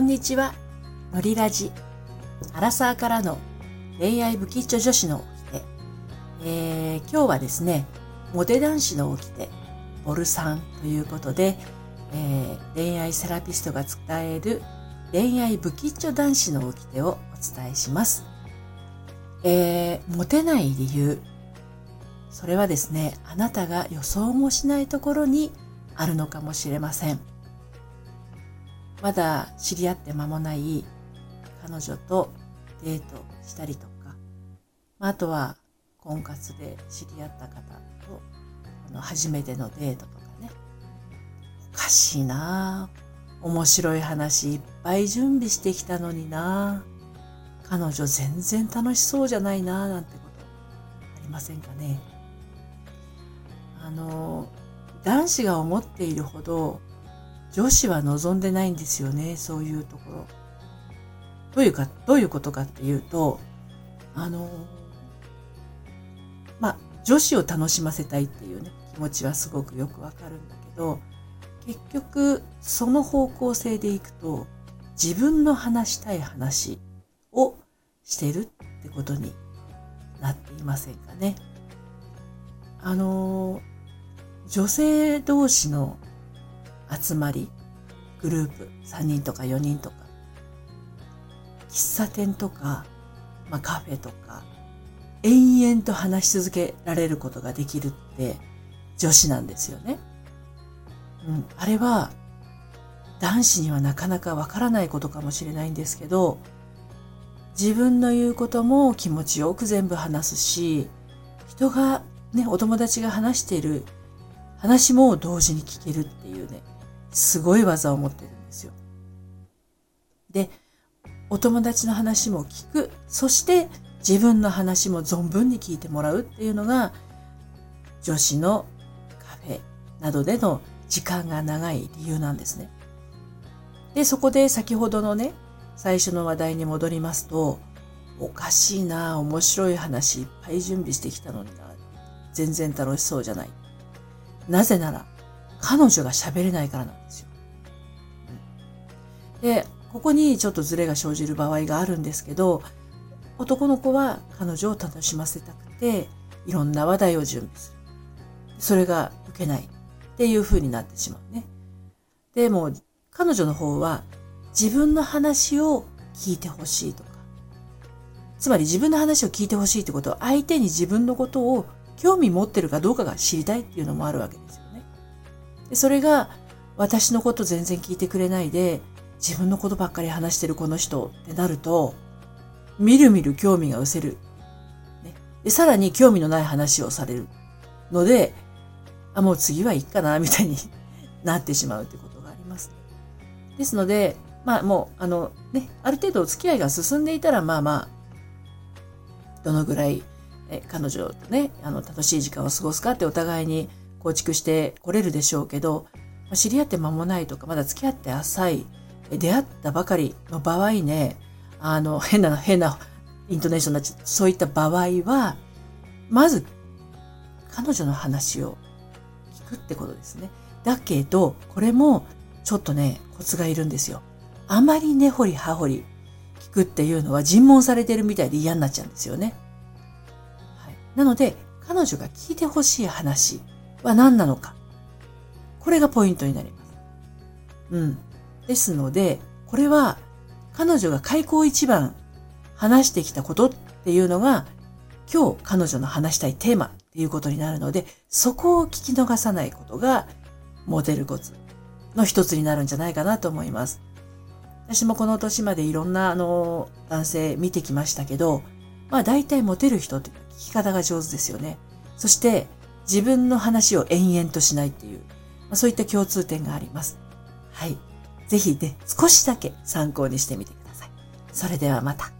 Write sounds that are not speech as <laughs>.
こんにちは。のりラジ。アラサーからの恋愛不吉祥女子の掟。えー、今日はですね、モテ男子の掟、ボルさんということで、えー、恋愛セラピストが伝える恋愛不吉祥男子の掟をお伝えします。えー、モテない理由。それはですね、あなたが予想もしないところにあるのかもしれません。まだ知り合って間もない彼女とデートしたりとか、まあとは婚活で知り合った方とあの初めてのデートとかね。おかしいな面白い話いっぱい準備してきたのにな彼女全然楽しそうじゃないななんてことありませんかね。あの、男子が思っているほど女子は望んでないんですよね、そういうところ。どういうか、どういうことかっていうと、あの、まあ、女子を楽しませたいっていうね、気持ちはすごくよくわかるんだけど、結局、その方向性でいくと、自分の話したい話をしてるってことになっていませんかね。あの、女性同士の集まり、グループ、3人とか4人とか、喫茶店とか、まあ、カフェとか、延々と話し続けられることができるって女子なんですよね。うん、あれは男子にはなかなかわからないことかもしれないんですけど、自分の言うことも気持ちよく全部話すし、人がね、お友達が話している話も同時に聞けるっていうね、すごい技を持ってるんですよ。で、お友達の話も聞く。そして自分の話も存分に聞いてもらうっていうのが女子のカフェなどでの時間が長い理由なんですね。で、そこで先ほどのね、最初の話題に戻りますと、おかしいな面白い話いっぱい準備してきたのにな全然楽しそうじゃない。なぜなら、彼女が喋れないからなんですよ。で、ここにちょっとズレが生じる場合があるんですけど、男の子は彼女を楽しませたくて、いろんな話題を準備する。それが受けないっていう風になってしまうね。でも、彼女の方は自分の話を聞いてほしいとか、つまり自分の話を聞いてほしいってことは相手に自分のことを興味持ってるかどうかが知りたいっていうのもあるわけです。でそれが私のこと全然聞いてくれないで自分のことばっかり話してるこの人ってなるとみるみる興味が失せる。ね、でさらに興味のない話をされるのであ、もう次はいいかなみたいに <laughs> なってしまうってことがあります。ですので、まあもう、あのね、ある程度お付き合いが進んでいたら、まあまあ、どのぐらいえ彼女とね、あの、楽しい時間を過ごすかってお互いに構築してこれるでしょうけど、知り合って間もないとか、まだ付き合って浅い、出会ったばかりの場合ね、あの、変な、変なイントネーションになっちゃう、そういった場合は、まず、彼女の話を聞くってことですね。だけど、これも、ちょっとね、コツがいるんですよ。あまり根掘り葉掘り聞くっていうのは尋問されてるみたいで嫌になっちゃうんですよね。はいなので、彼女が聞いてほしい話は何なのか。これがポイントになります。うん。ですので、これは彼女が開口一番話してきたことっていうのが今日彼女の話したいテーマっていうことになるので、そこを聞き逃さないことがモデルコツの一つになるんじゃないかなと思います。私もこの年までいろんなあの男性見てきましたけど、まあ大体モテる人って聞き方が上手ですよね。そして自分の話を延々としないっていう、まあ、そういった共通点があります。はい。ぜひね、少しだけ参考にしてみてください。それではまた。